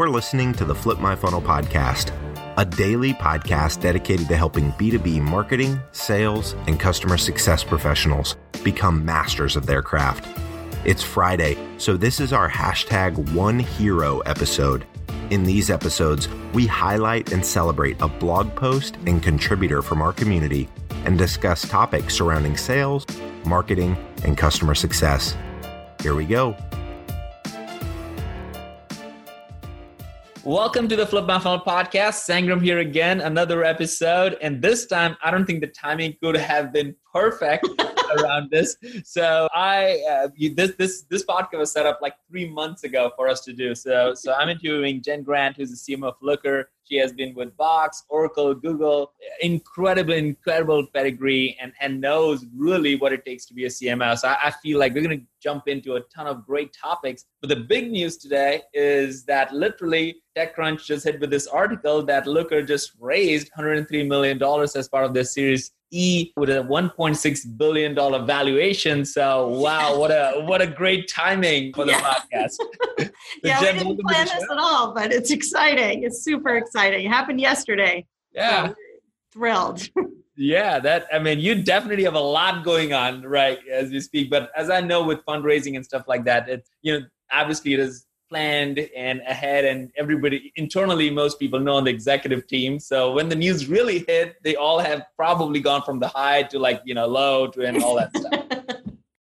You're listening to the Flip My Funnel podcast, a daily podcast dedicated to helping B2B marketing, sales, and customer success professionals become masters of their craft. It's Friday, so this is our hashtag One Hero episode. In these episodes, we highlight and celebrate a blog post and contributor from our community and discuss topics surrounding sales, marketing, and customer success. Here we go. Welcome to the Flip My Funnel podcast. Sangram here again, another episode. And this time, I don't think the timing could have been perfect around this. So I uh, you, this this this podcast was set up like three months ago for us to do. So so I'm interviewing Jen Grant, who's the CMO of Looker. She has been with Box, Oracle, Google, incredible, incredible pedigree, and and knows really what it takes to be a CMO. So I, I feel like we're going to jump into a ton of great topics. But the big news today is that literally TechCrunch just hit with this article that Looker just raised 103 million dollars as part of their Series E with a 1.6 billion dollar valuation. So wow, what a what a great timing for the yeah. podcast. yeah, Jen, we didn't plan this at all, but it's exciting. It's super exciting. It happened yesterday. Yeah, so thrilled. yeah, that I mean, you definitely have a lot going on right as you speak. But as I know with fundraising and stuff like that, it's you know obviously it is planned and ahead and everybody internally most people know on the executive team. So when the news really hit they all have probably gone from the high to like you know low to and all that stuff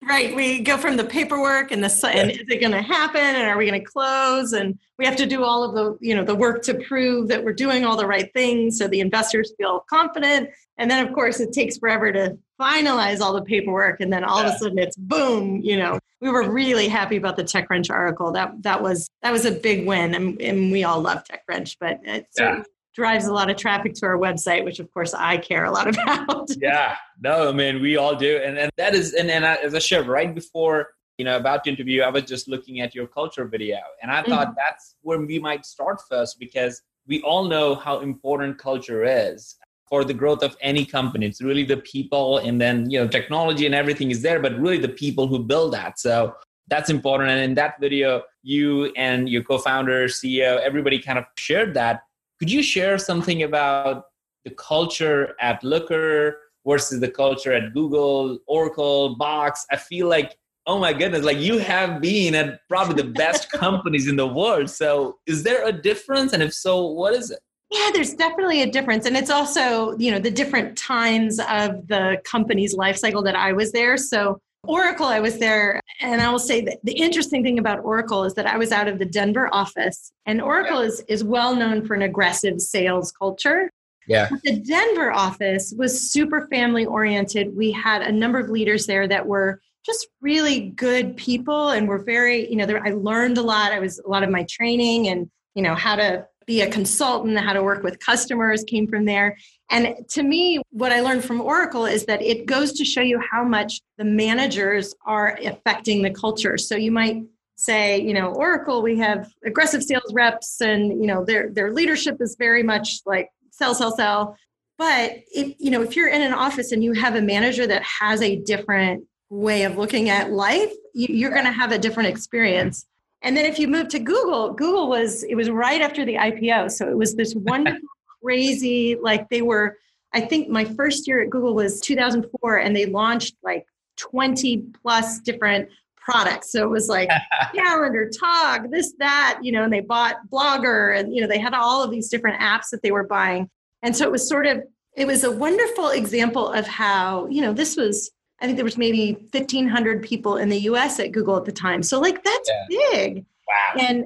right we go from the paperwork and the and is it going to happen and are we going to close and we have to do all of the you know the work to prove that we're doing all the right things so the investors feel confident and then of course it takes forever to finalize all the paperwork and then all yeah. of a sudden it's boom you know we were really happy about the techcrunch article that that was that was a big win and, and we all love techcrunch but it yeah. Drives a lot of traffic to our website which of course i care a lot about yeah no i mean we all do and, and that is and, and as a chef right before you know about to interview i was just looking at your culture video and i thought mm-hmm. that's where we might start first because we all know how important culture is for the growth of any company. It's really the people, and then you know technology and everything is there, but really the people who build that. So that's important. And in that video, you and your co-founder, CEO, everybody kind of shared that. Could you share something about the culture at Looker versus the culture at Google, Oracle, Box? I feel like oh my goodness like you have been at probably the best companies in the world so is there a difference and if so what is it yeah, there's definitely a difference. And it's also, you know, the different times of the company's life cycle that I was there. So Oracle, I was there, and I will say that the interesting thing about Oracle is that I was out of the Denver office, and Oracle is is well known for an aggressive sales culture. Yeah. But the Denver office was super family oriented. We had a number of leaders there that were just really good people and were very, you know, there, I learned a lot. I was a lot of my training and you know how to be a consultant, how to work with customers came from there. And to me, what I learned from Oracle is that it goes to show you how much the managers are affecting the culture. So you might say, you know, Oracle, we have aggressive sales reps and, you know, their their leadership is very much like sell, sell, sell. But if, you know, if you're in an office and you have a manager that has a different way of looking at life, you're going to have a different experience. And then if you move to Google, Google was it was right after the IPO, so it was this wonderful, crazy like they were. I think my first year at Google was 2004, and they launched like 20 plus different products. So it was like calendar, Talk, this, that, you know, and they bought Blogger, and you know they had all of these different apps that they were buying. And so it was sort of it was a wonderful example of how you know this was I think there was maybe 1,500 people in the US at Google at the time. So, like, that's yeah. big. Wow. And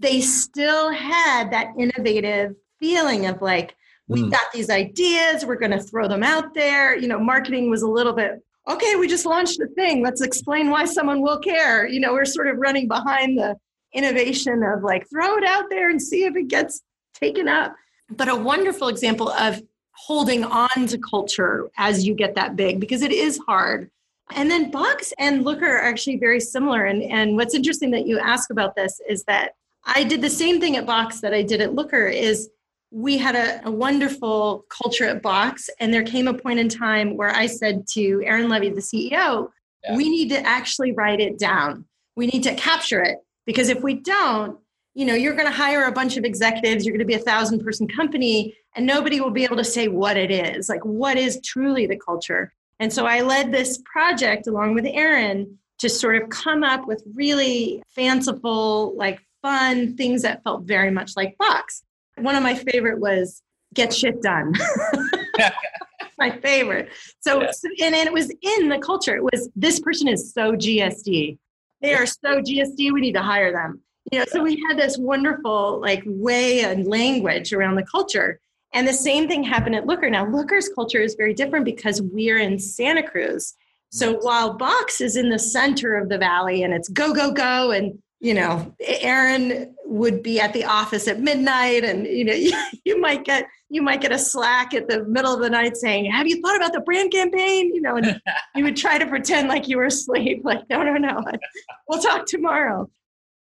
they still had that innovative feeling of like, we've mm. got these ideas, we're going to throw them out there. You know, marketing was a little bit, okay, we just launched a thing. Let's explain why someone will care. You know, we're sort of running behind the innovation of like, throw it out there and see if it gets taken up. But a wonderful example of holding on to culture as you get that big because it is hard. And then Box and Looker are actually very similar. And, and what's interesting that you ask about this is that I did the same thing at Box that I did at Looker is we had a, a wonderful culture at Box. And there came a point in time where I said to Aaron Levie, the CEO, yeah. we need to actually write it down. We need to capture it because if we don't, you know, you're going to hire a bunch of executives, you're going to be a thousand person company, and nobody will be able to say what it is. Like, what is truly the culture? And so I led this project along with Aaron to sort of come up with really fanciful, like fun things that felt very much like Box. One of my favorite was get shit done. my favorite. So, yeah. and, and it was in the culture. It was this person is so GSD. They are so GSD. We need to hire them. You know, so we had this wonderful like way and language around the culture. And the same thing happened at Looker. Now, Looker's culture is very different because we're in Santa Cruz. So while Box is in the center of the valley and it's go, go, go, and you know, Aaron would be at the office at midnight and you know, you, you might get you might get a slack at the middle of the night saying, Have you thought about the brand campaign? You know, and you would try to pretend like you were asleep, like, no, no, no. We'll talk tomorrow.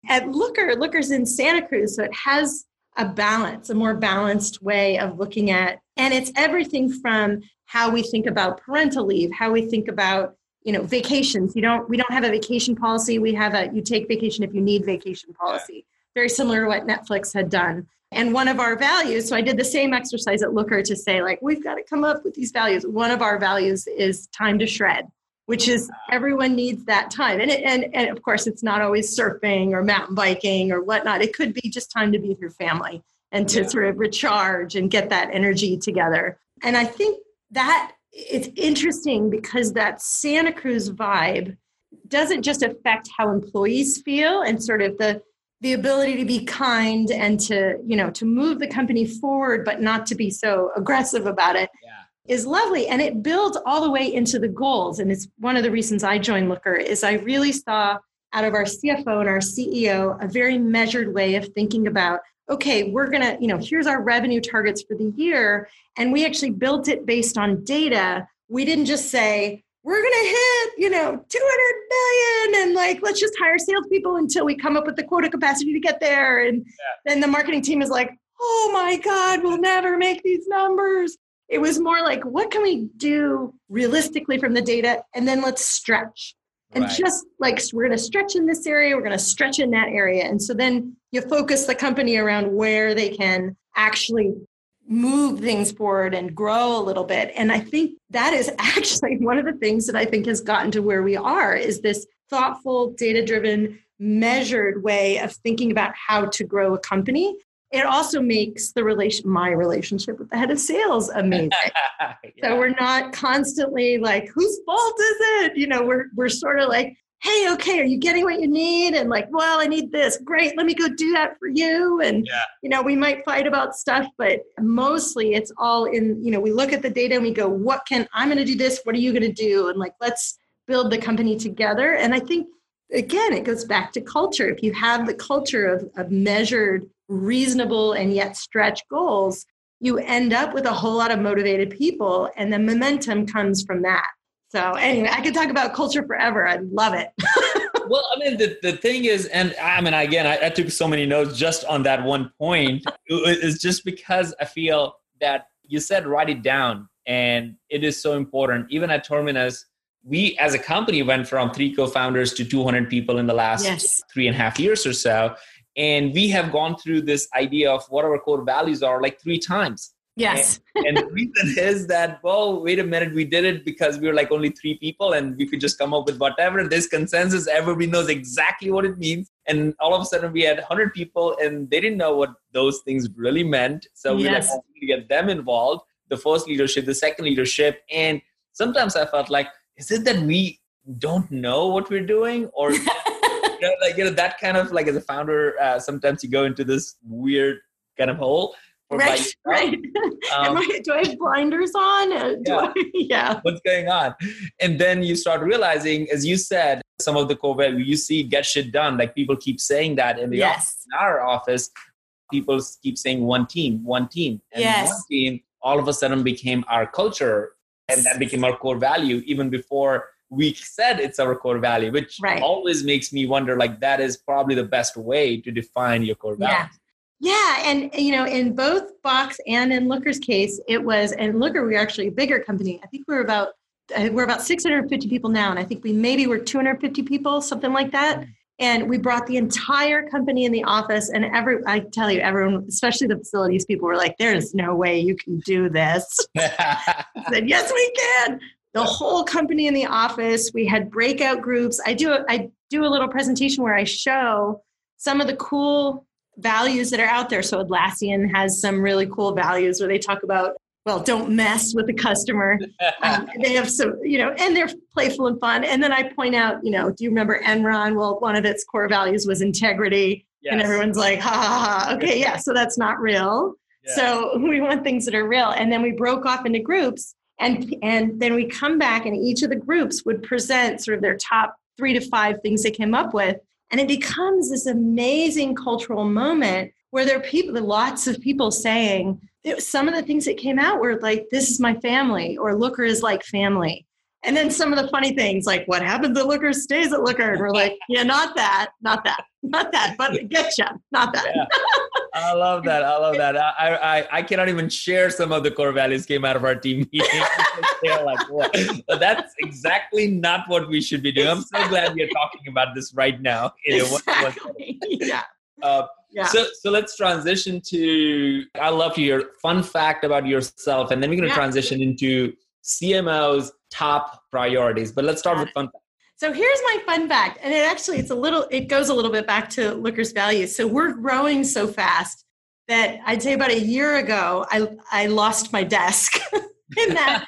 At Looker, Looker's in Santa Cruz, so it has a balance, a more balanced way of looking at, and it's everything from how we think about parental leave, how we think about you know vacations. You don't we don't have a vacation policy. We have a you take vacation if you need vacation policy. Very similar to what Netflix had done. And one of our values, so I did the same exercise at Looker to say, like, we've got to come up with these values. One of our values is time to shred which is everyone needs that time. And, it, and, and of course, it's not always surfing or mountain biking or whatnot. It could be just time to be with your family and to yeah. sort of recharge and get that energy together. And I think that it's interesting because that Santa Cruz vibe doesn't just affect how employees feel and sort of the the ability to be kind and to you know to move the company forward but not to be so aggressive about it is lovely and it builds all the way into the goals and it's one of the reasons i joined looker is i really saw out of our cfo and our ceo a very measured way of thinking about okay we're to you know here's our revenue targets for the year and we actually built it based on data we didn't just say we're to hit you know 200 million and like let's just hire salespeople until we come up with the quota capacity to get there and yeah. then the marketing team is like oh my god we'll never make these numbers it was more like, what can we do realistically from the data? And then let's stretch. And right. just like we're going to stretch in this area, we're going to stretch in that area. And so then you focus the company around where they can actually move things forward and grow a little bit. And I think that is actually one of the things that I think has gotten to where we are is this thoughtful, data driven, measured way of thinking about how to grow a company it also makes the relation my relationship with the head of sales amazing. Yeah. so we're not constantly like whose fault is it? You know we're we're sort of like hey okay are you getting what you need? And like well i need this. Great let me go do that for you. And yeah. you know we might fight about stuff but mostly it's all in you know we look at the data and we go what can i'm going to do this. What are you going to do? And like let's build the company together. And i think again it goes back to culture. If you have the culture of, of measured reasonable and yet stretch goals, you end up with a whole lot of motivated people, and the momentum comes from that. So, anyway, I could talk about culture forever. I love it. well, I mean, the, the thing is, and I mean, again, I, I took so many notes just on that one point. It's just because I feel that you said write it down, and it is so important. Even at Terminus, we as a company went from three co-founders to 200 people in the last yes. three and a half years or so and we have gone through this idea of what our core values are like three times. Yes. And, and the reason is that well wait a minute we did it because we were like only three people and we could just come up with whatever. This consensus everybody knows exactly what it means. And all of a sudden we had 100 people and they didn't know what those things really meant. So we yes. like to get them involved the first leadership the second leadership. And sometimes i felt like is it that we don't know what we're doing or know, like you know that kind of like as a founder, uh, sometimes you go into this weird kind of hole. Right, right. Um, I, do I have blinders on? Uh, yeah. I, yeah. What's going on? And then you start realizing, as you said, some of the COVID, you see get shit done. Like people keep saying that in the yes. office, in our office, people keep saying one team, one team. And yes. one team all of a sudden became our culture and that became our core value even before we said it's our core value, which right. always makes me wonder like that is probably the best way to define your core value. Yeah. Yeah, and you know, in both Box and in Looker's case, it was. And Looker, we are actually a bigger company. I think we're about uh, we're about 650 people now, and I think we maybe were 250 people, something like that. Hmm. And we brought the entire company in the office, and every I tell you, everyone, especially the facilities people, were like, "There's no way you can do this." Said, "Yes, we can." The whole company in the office. We had breakout groups. I do I do a little presentation where I show some of the cool values that are out there. So Atlassian has some really cool values where they talk about well, don't mess with the customer. Um, they have some, you know, and they're playful and fun. And then I point out, you know, do you remember Enron? Well, one of its core values was integrity. Yes. And everyone's like, ha ha ha. Okay, yeah, so that's not real. So we want things that are real. And then we broke off into groups and and then we come back and each of the groups would present sort of their top three to five things they came up with. And it becomes this amazing cultural moment where there are people, lots of people saying, some of the things that came out were like, this is my family, or Looker is like family. And then some of the funny things, like what happens at Looker stays at Looker. And we're like, yeah, not that, not that, not that, but getcha, not that. Yeah. I love that. I love that. I, I I cannot even share some of the core values came out of our team meeting. They're like, what? But that's exactly not what we should be doing. I'm so glad we are talking about this right now. Exactly. yeah. Uh, yeah. So, so let's transition to. I love to hear fun fact about yourself, and then we're going to yeah. transition into CMO's top priorities. But let's start with fun fact. So here's my fun fact, and it actually it's a little it goes a little bit back to Looker's values. So we're growing so fast that I'd say about a year ago I I lost my desk in that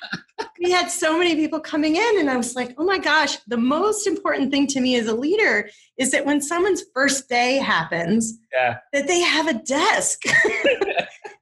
we had so many people coming in and i was like oh my gosh the most important thing to me as a leader is that when someone's first day happens yeah. that they have a desk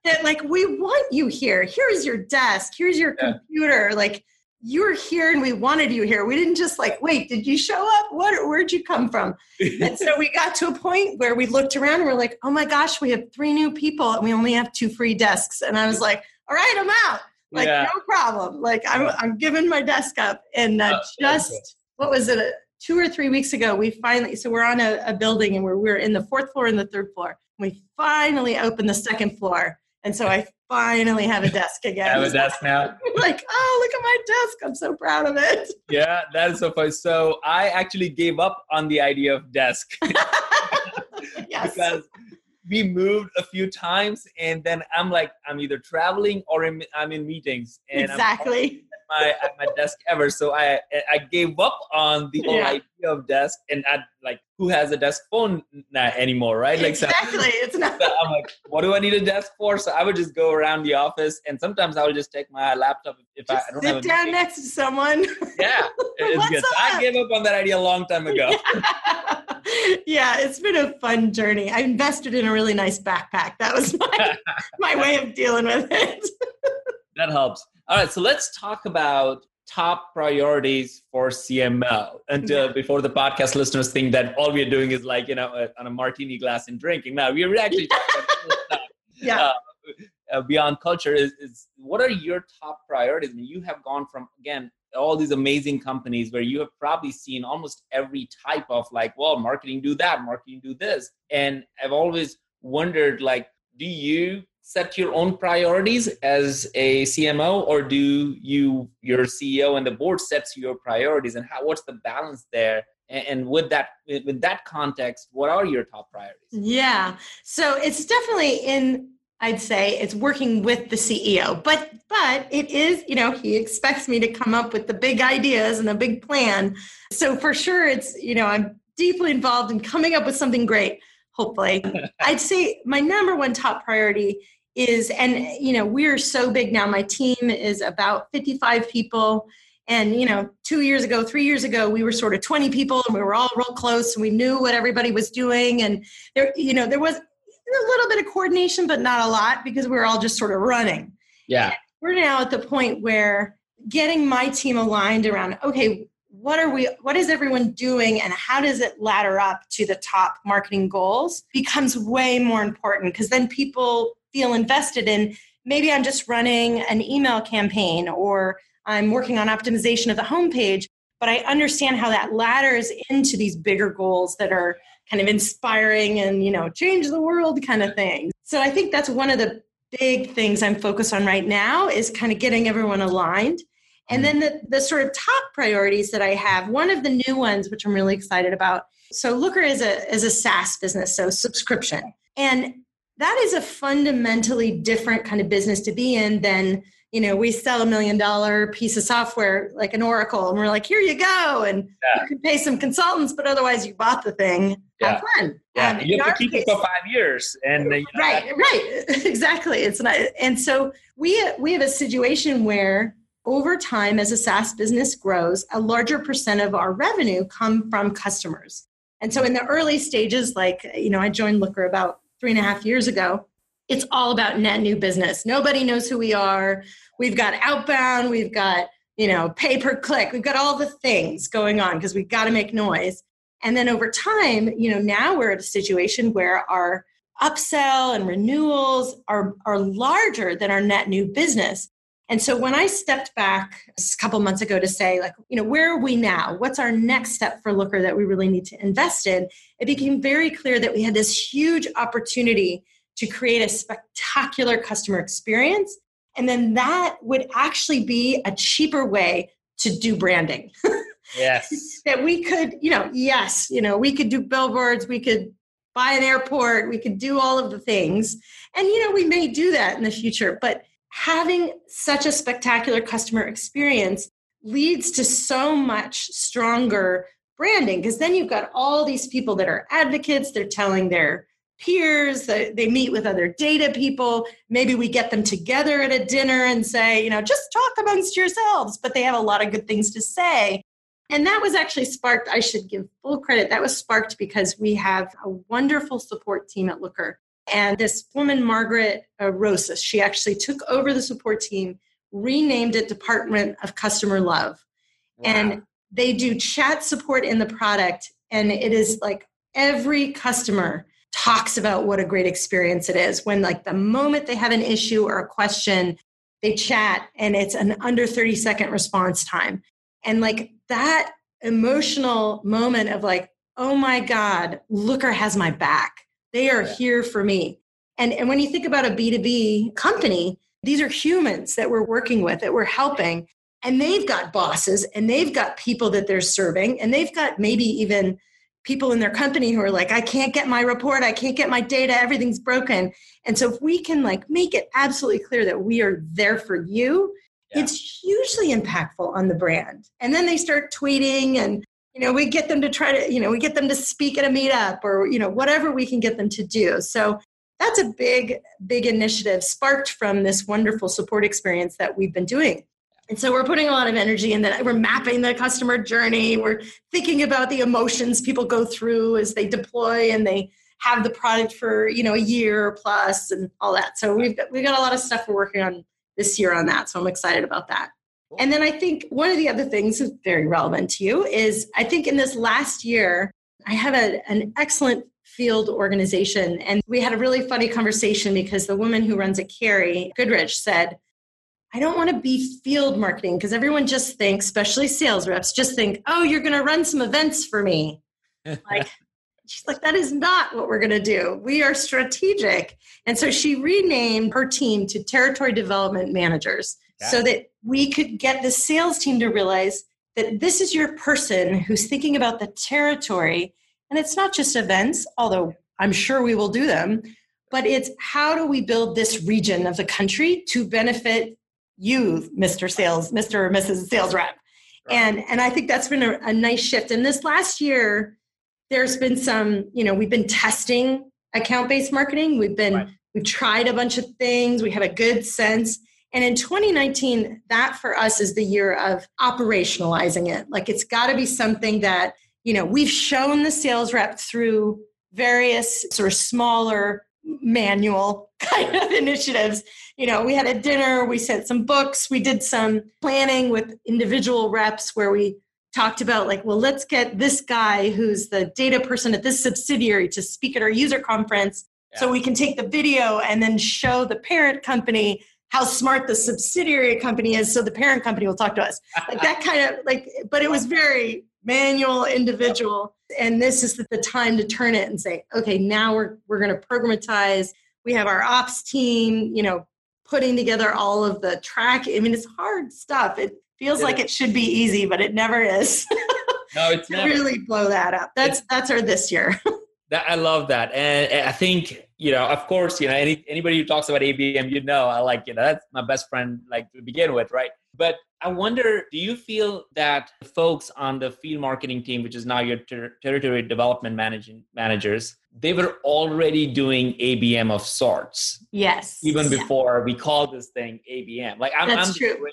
that like we want you here. Here's your desk. Here's your yeah. computer. Like you're here and we wanted you here. We didn't just like wait did you show up? What where'd you come from? And so we got to a point where we looked around and we're like oh my gosh we have three new people and we only have two free desks. And i was like all right i'm out. Like yeah. no problem. Like I'm I'm giving my desk up, and uh, just what was it? Uh, two or three weeks ago, we finally so we're on a, a building and we're we're in the fourth floor and the third floor. We finally opened the second floor, and so I finally have a desk again. I have a desk now. like, oh, look at my desk! I'm so proud of it. Yeah, that is so funny. So I actually gave up on the idea of desk. yes. because we moved a few times and then i'm like i'm either traveling or i'm in meetings and exactly my at my desk ever. So I I gave up on the whole yeah. idea of desk and at like who has a desk phone now anymore, right? Like exactly, so, it's not. So I'm like, what do I need a desk for? So I would just go around the office, and sometimes I would just take my laptop if just I, I don't sit have down next to someone. Yeah, it's good. So I gave up on that idea a long time ago. Yeah. yeah, it's been a fun journey. I invested in a really nice backpack. That was my my way of dealing with it. that helps. All right, so let's talk about top priorities for CMO. And uh, before the podcast listeners think that all we're doing is like, you know, uh, on a martini glass and drinking. Now, we're actually yeah. Uh, uh, beyond culture is, is what are your top priorities? I mean, you have gone from, again, all these amazing companies where you have probably seen almost every type of like, well, marketing do that, marketing do this. And I've always wondered, like, do you set your own priorities as a CMO, or do you your CEO and the board sets your priorities, and how what's the balance there? And with that, with that context, what are your top priorities? Yeah, so it's definitely in. I'd say it's working with the CEO, but but it is you know he expects me to come up with the big ideas and a big plan. So for sure, it's you know I'm deeply involved in coming up with something great hopefully. I'd say my number one top priority is and you know we're so big now. My team is about 55 people. And you know two years ago three years ago we were sort of 20 people and we were all real close and we knew what everybody was doing. And there you know there was a little bit of coordination but not a lot because we were all just sort of running. Yeah. And we're now at the point where getting my team aligned around okay what are we what is everyone doing and how does it ladder up to the top marketing goals becomes way more important because then people feel invested in maybe I'm just running an email campaign or I'm working on optimization of the homepage, but I understand how that ladders into these bigger goals that are kind of inspiring and, you know, change the world kind of thing. So I think that's one of the big things I'm focused on right now is kind of getting everyone aligned. And then the, the sort of top priorities that I have, one of the new ones, which I'm really excited about. So Looker is a is a SaaS business, so subscription. And that is a fundamentally different kind of business to be in than you know we sell a million dollar piece of software like an oracle and we're like here you go and yeah. you can pay some consultants but otherwise you bought the thing. Yeah. have fun. Yeah um, you have to keep case, it for five years and uh, you know, right right. Exactly. It's not and so we we have a situation where over time as a saas business grows a larger percent of our revenue come from customers. And so in the early stages like you know i joined looker about three and a half years ago it's all about net new business. Nobody knows who we are. We've got outbound, we've got, you know, pay per click. We've got all the things going on because we've got to make noise. And then over time, you know, now we're at a situation where our upsell and renewals are, are larger than our net new business. And so when I stepped back a couple months ago to say, like, you know, where are we now? What's our next step for Looker that we really need to invest in? It became very clear that we had this huge opportunity to create a spectacular customer experience. And then that would actually be a cheaper way to do branding. Yes. that we could, you know, yes, you know, we could do billboards, we could buy an airport, we could do all of the things. And, you know, we may do that in the future, but having such a spectacular customer experience leads to so much stronger branding because then you've got all these people that are advocates, they're telling their peers they meet with other data people. Maybe we get them together at a dinner and say you know just talk amongst yourselves but they have a lot of good things to say. And that was actually sparked i should give full credit that was sparked because we have a wonderful support team at looker and this woman margaret uh, rosas she actually took over the support team renamed it department of customer love. Wow. and they do chat support in the product and it is like every customer talks about what a great experience it is. When like the moment they have an issue or a question they chat and it's an under 30 second response time. And like that emotional moment of like oh my god looker has my back they are yeah. here for me and and when you think about a b2b company these are humans that we're working with that we're helping and they've got bosses and they've got people that they're serving and they've got maybe even people in their company who are like i can't get my report i can't get my data everything's broken and so if we can like make it absolutely clear that we are there for you yeah. it's hugely impactful on the brand and then they start tweeting and you know we get them to try to you know we get them to speak at a meetup or you know whatever we can get them to do so that's a big big initiative sparked from this wonderful support experience that we've been doing and so we're putting a lot of energy in that. We're mapping the customer journey. We're thinking about the emotions people go through as they deploy and they have the product for you know a year plus and all that. So we've got, we've got a lot of stuff we're working on this year on that. So I'm excited about that. And then I think one of the other things that's very relevant to you is I think in this last year I have a, an excellent field organization and we had a really funny conversation because the woman who runs it, Carrie Goodrich, said I don't want to be field marketing because everyone just thinks, especially sales reps, just think, oh, you're going to run some events for me. like, she's like, that is not what we're going to do. We are strategic. And so she renamed her team to territory development managers yeah. so that we could get the sales team to realize that this is your person who's thinking about the territory. And it's not just events, although I'm sure we will do them, but it's how do we build this region of the country to benefit you, Mr. Sales, Mr. or Mrs. Sales Rep. And and I think that's been a, a nice shift. And this last year, there's been some, you know, we've been testing account-based marketing. We've been right. we've tried a bunch of things. We have a good sense. And in 2019, that for us is the year of operationalizing it. Like it's got to be something that, you know, we've shown the sales rep through various sort of smaller manual kind of initiatives. You know, we had a dinner, we sent some books, we did some planning with individual reps where we talked about like, well, let's get this guy who's the data person at this subsidiary to speak at our user conference yeah. so we can take the video and then show the parent company how smart the subsidiary company is so the parent company will talk to us. Like that kind of like but it was very manual individual and this is the time to turn it and say okay now we're we're going to programatize we have our ops team you know putting together all of the track i mean it's hard stuff it Feels like it should be easy, but it never is. no, it's never. really blow that up. That's it's, that's our this year. that I love that, and I think you know, of course, you know, any, anybody who talks about ABM, you know, I like you know that's my best friend, like to begin with, right? But I wonder, do you feel that folks on the field marketing team, which is now your ter- territory development managing managers, they were already doing ABM of sorts? Yes. Even before yeah. we called this thing ABM. Like I'm, That's I'm true.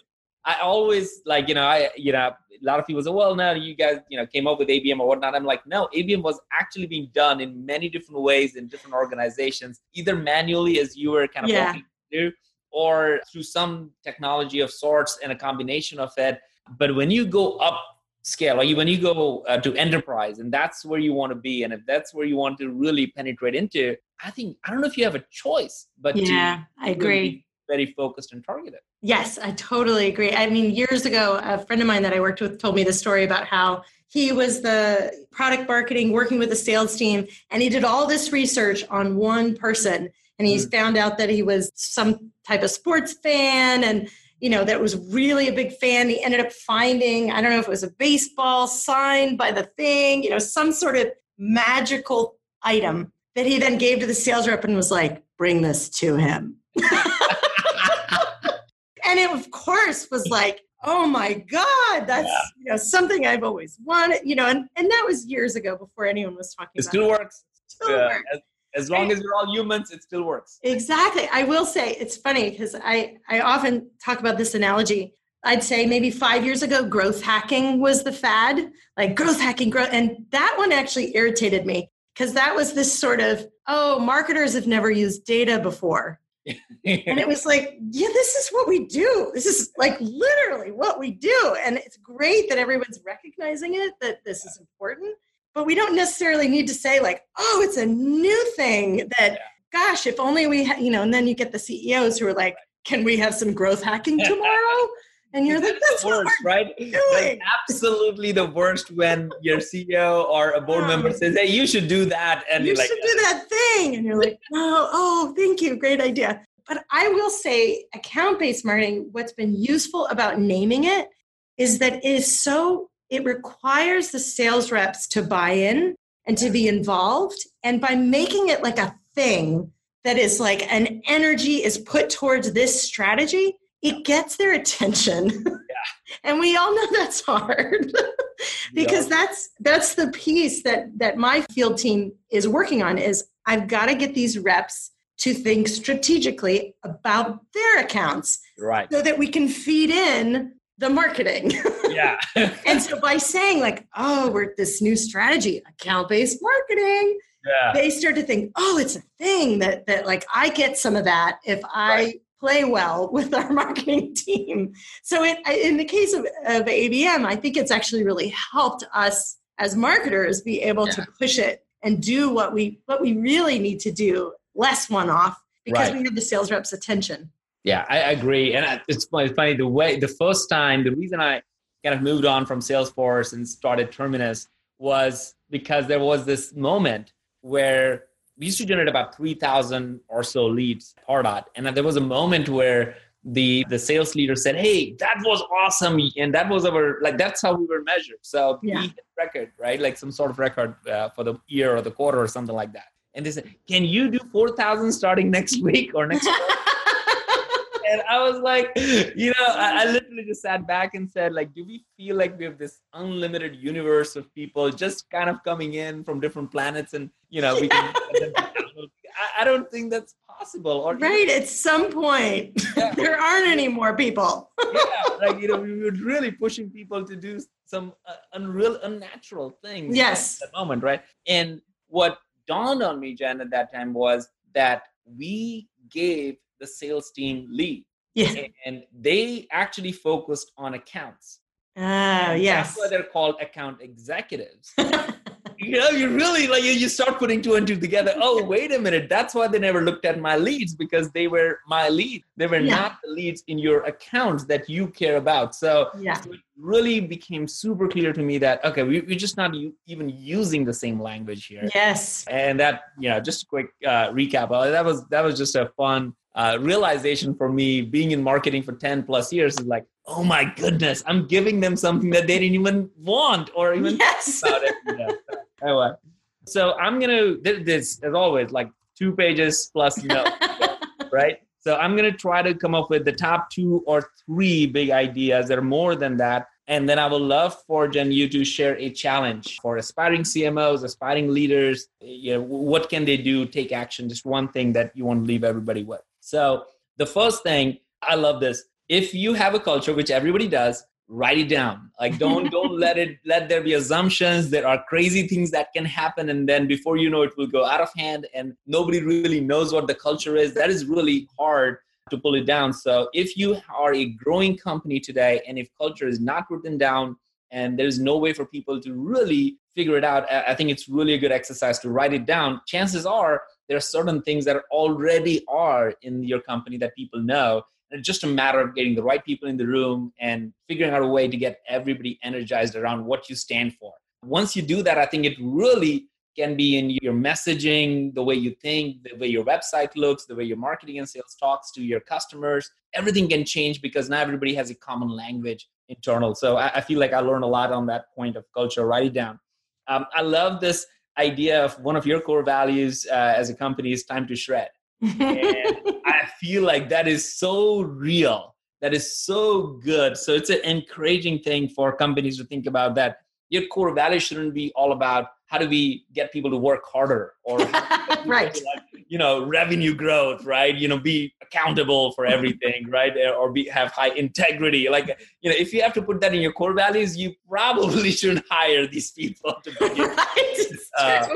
I always like, you know, I, you know, a lot of people say, well, now you guys, you know, came up with ABM or whatnot. I'm like, no, ABM was actually being done in many different ways in different organizations, either manually as you were kind of yeah. walking through, or through some technology of sorts and a combination of it. But when you go up scale, or you, when you go uh, to enterprise, and that's where you want to be, and if that's where you want to really penetrate into, I think I don't know if you have a choice, but yeah, I agree. Very focused and targeted. Yes, I totally agree. I mean, years ago, a friend of mine that I worked with told me the story about how he was the product marketing working with the sales team and he did all this research on one person and he mm. found out that he was some type of sports fan and you know that was really a big fan he ended up finding i don't know if it was a baseball signed by the thing you know some sort of magical item that he then gave to the sales rep and was like bring this to him and it of course was like oh my god that's yeah. you know something i've always wanted you know and, and that was years ago before anyone was talking about. it still works still yeah. works. As, as long as you're all humans it still works exactly i will say it's funny because i i often talk about this analogy i'd say maybe five years ago growth hacking was the fad like growth hacking growth and that one actually irritated me because that was this sort of oh marketers have never used data before and it was like, yeah, this is what we do. This is like literally what we do. And it's great that everyone's recognizing it, that this is important. But we don't necessarily need to say, like, oh, it's a new thing that, gosh, if only we, ha-, you know, and then you get the CEOs who are like, can we have some growth hacking tomorrow? And you're like, that's the worst, right? That's absolutely the worst when your CEO or a board member says, "Hey, you should do that," and you should like, do that thing, and you're like, "Oh, oh, thank you, great idea." But I will say, account-based marketing. What's been useful about naming it is that it is so. It requires the sales reps to buy in and to be involved, and by making it like a thing that is like an energy is put towards this strategy it gets their attention. Yeah. and we all know that's hard because that's that's the piece that that my field team is working on is I've got to get these reps to think strategically about their accounts. Right. So that we can feed in the marketing. Yeah. and so by saying like, oh, we're this new strategy, account-based marketing, yeah. they start to think, oh, it's a thing that that like I get some of that if I right play well with our marketing team. So it, in the case of, of ABM, I think it's actually really helped us as marketers be able yeah. to push it and do what we what we really need to do less one off because right. we have the sales reps attention. Yeah, I agree, and it's funny the way the first time the reason I kind of moved on from Salesforce and started Terminus was because there was this moment where we used to generate about 3000 or so leads per dot. And there was a moment where the the sales leader said, "Hey, that was awesome," and that was our like that's how we were measured. So yeah. we hit record, right? Like some sort of record uh, for the year or the quarter or something like that. And they said, "Can you do four thousand starting next week or next?" Month? And I was like, you know, I, I, literally just sat back and said, like, do we feel like we have this unlimited universe of people just kind of coming in from different planets, and you know, we can. I, don't think that's possible. Or right at some point, yeah. there aren't any more people. yeah, like you know, we were really pushing people to do some uh, unreal, unnatural things. Yes, at that moment, right? And what dawned on me, Jen, at that time was that we gave the sales team lead. Yeah. And they actually focused on accounts. Oh, yes. That's why they're called account executives. you know, you really like you, you start putting two and two together. Oh, wait a minute. That's why they never looked at my leads because they were my lead. They were yeah. not the leads in your accounts that you care about. So, yeah. So it really became super clear to me that okay, we, we're just not u- even using the same language here. Yes. And that, you know, just a quick uh, recap. Uh, that was that was just a fun uh, realization for me being in marketing for 10 plus years is like, oh my goodness, I'm giving them something that they didn't even want or even yes. about it. Anyway, so I'm gonna this as always like two pages plus notes, right? So I'm gonna try to come up with the top two or three big ideas. There are more than that. And then I would love for Jen you to share a challenge for aspiring CMOs, aspiring leaders. You know, what can they do? Take action. Just one thing that you want to leave everybody with. So the first thing, I love this. If you have a culture, which everybody does, write it down. Like don't don't let it let there be assumptions. There are crazy things that can happen, and then before you know it will go out of hand, and nobody really knows what the culture is. That is really hard to pull it down. So if you are a growing company today, and if culture is not written down, and there's no way for people to really figure it out, I think it's really a good exercise to write it down. Chances are there are certain things that already are in your company that people know. It's just a matter of getting the right people in the room and figuring out a way to get everybody energized around what you stand for. Once you do that, I think it really can be in your messaging, the way you think, the way your website looks, the way your marketing and sales talks to your customers. Everything can change because now everybody has a common language internal. So I, I feel like I learned a lot on that point of culture. Write it down. Um, I love this idea of one of your core values uh, as a company is time to shred. And I feel like that is so real. That is so good. So it's an encouraging thing for companies to think about that. Your core value shouldn't be all about how do we get people to work harder or right. you know revenue growth right? You know be accountable for everything right? Or be have high integrity. Like you know if you have to put that in your core values you probably shouldn't hire these people to begin right, uh,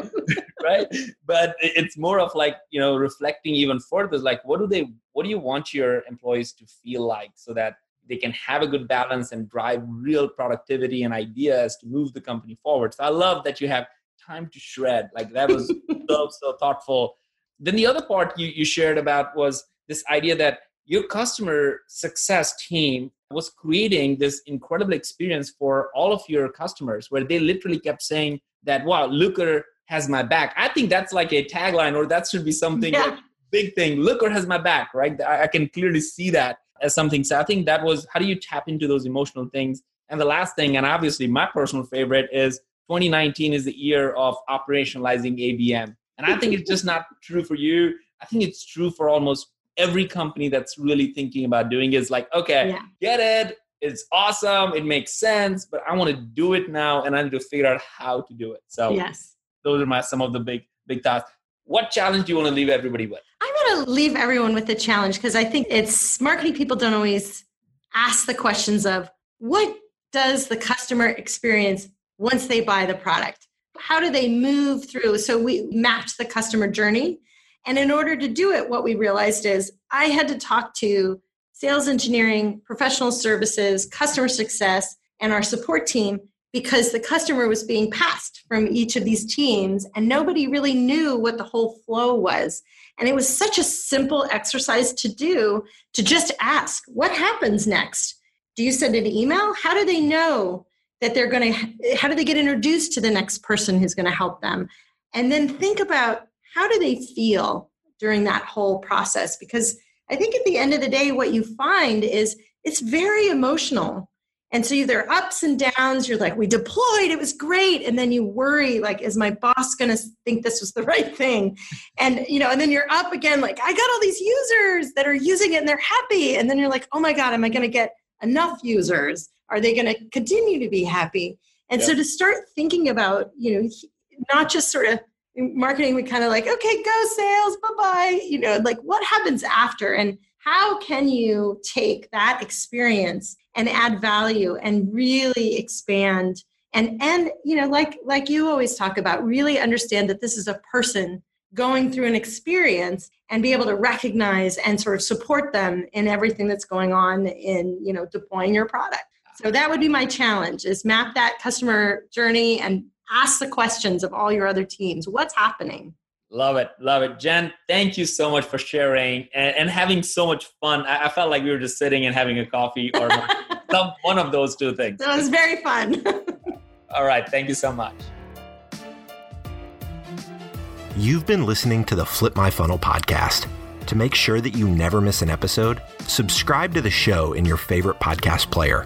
right? But it's more of like you know reflecting even further like what do they what do you want your employees to feel like so that they can have a good balance and drive real productivity and ideas to move the company forward. So I love that you have time to shred. Like that was so, so thoughtful. Then the other part you, you shared about was this idea that your customer success team was creating this incredible experience for all of your customers where they literally kept saying that, wow, Looker has my back. I think that's like a tagline or that should be something yeah. like big thing. Looker has my back, right? I, I can clearly see that as something. So I think that was how do you tap into those emotional things? And the last thing, and obviously my personal favorite, is 2019 is the year of operationalizing ABM. And I think it's just not true for you. I think it's true for almost every company that's really thinking about doing it. Is like, okay, yeah. get it. It's awesome. It makes sense, but I want to do it now and I need to figure out how to do it. So yes, those are my some of the big, big thoughts. What challenge do you want to leave everybody with? I'm going to leave everyone with the challenge because I think it's marketing people don't always ask the questions of what does the customer experience once they buy the product. How do they move through? So we mapped the customer journey. And in order to do it, what we realized is I had to talk to sales engineering, professional services, customer success, and our support team because the customer was being passed from each of these teams and nobody really knew what the whole flow was. And it was such a simple exercise to do to just ask, what happens next? Do you send an email? How do they know that they're going to how do they get introduced to the next person who's going to help them? And then think about how do they feel during that whole process? Because i think at the end of the day what you find is it's very emotional. And so there are ups and downs you're like we deployed it was great. And then you worry like is my boss going to think this was the right thing? And you know and then you're up again like i got all these users that are using it and they're happy. And then you're like oh my god am i going to get enough users are they going to continue to be happy? And so to start thinking about, you know, not just sort of marketing, we kind of like, okay, go sales, bye bye. You know, like what happens after? And how can you take that experience and add value and really expand and and you know like like you always talk about really understand that this is a person going through an experience and be able to recognize and sort of support them in everything that's going on in you know deploying your product so that would be my challenge is map that customer journey and ask the questions of all your other teams. What's happening? Love it. Love it. Jen, thank you so much for sharing and, and having so much fun. I, I, felt like we were just sitting and having a coffee or some, one of those two things. It was very fun. all right. Thank you so much. You've been listening to the Flip My Funnel podcast. To make sure that you never miss an episode, subscribe to the show in your favorite podcast player.